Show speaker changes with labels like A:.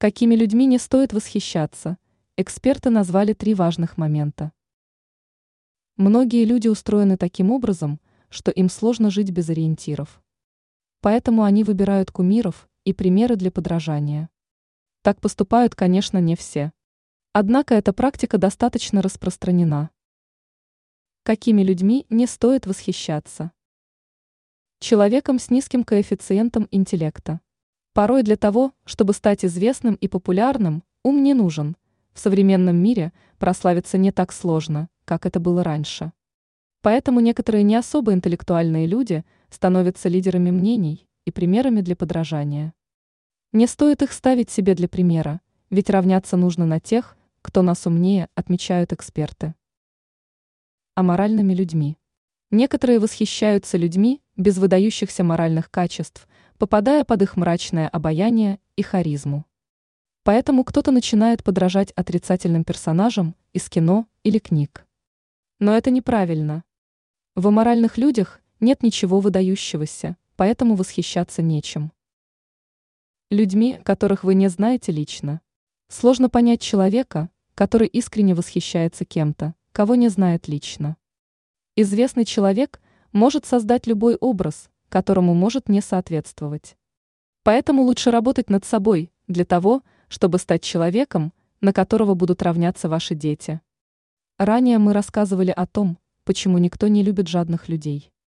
A: Какими людьми не стоит восхищаться? Эксперты назвали три важных момента. Многие люди устроены таким образом, что им сложно жить без ориентиров. Поэтому они выбирают кумиров и примеры для подражания. Так поступают, конечно, не все. Однако эта практика достаточно распространена. Какими людьми не стоит восхищаться? Человеком с низким коэффициентом интеллекта. Порой для того, чтобы стать известным и популярным, ум не нужен. В современном мире прославиться не так сложно, как это было раньше. Поэтому некоторые не особо интеллектуальные люди становятся лидерами мнений и примерами для подражания. Не стоит их ставить себе для примера, ведь равняться нужно на тех, кто нас умнее, отмечают эксперты. Аморальными людьми. Некоторые восхищаются людьми без выдающихся моральных качеств, попадая под их мрачное обаяние и харизму. Поэтому кто-то начинает подражать отрицательным персонажам из кино или книг. Но это неправильно. В аморальных людях нет ничего выдающегося, поэтому восхищаться нечем. Людьми, которых вы не знаете лично. Сложно понять человека, который искренне восхищается кем-то, кого не знает лично. Известный человек может создать любой образ, которому может не соответствовать. Поэтому лучше работать над собой для того, чтобы стать человеком, на которого будут равняться ваши дети. Ранее мы рассказывали о том, почему никто не любит жадных людей.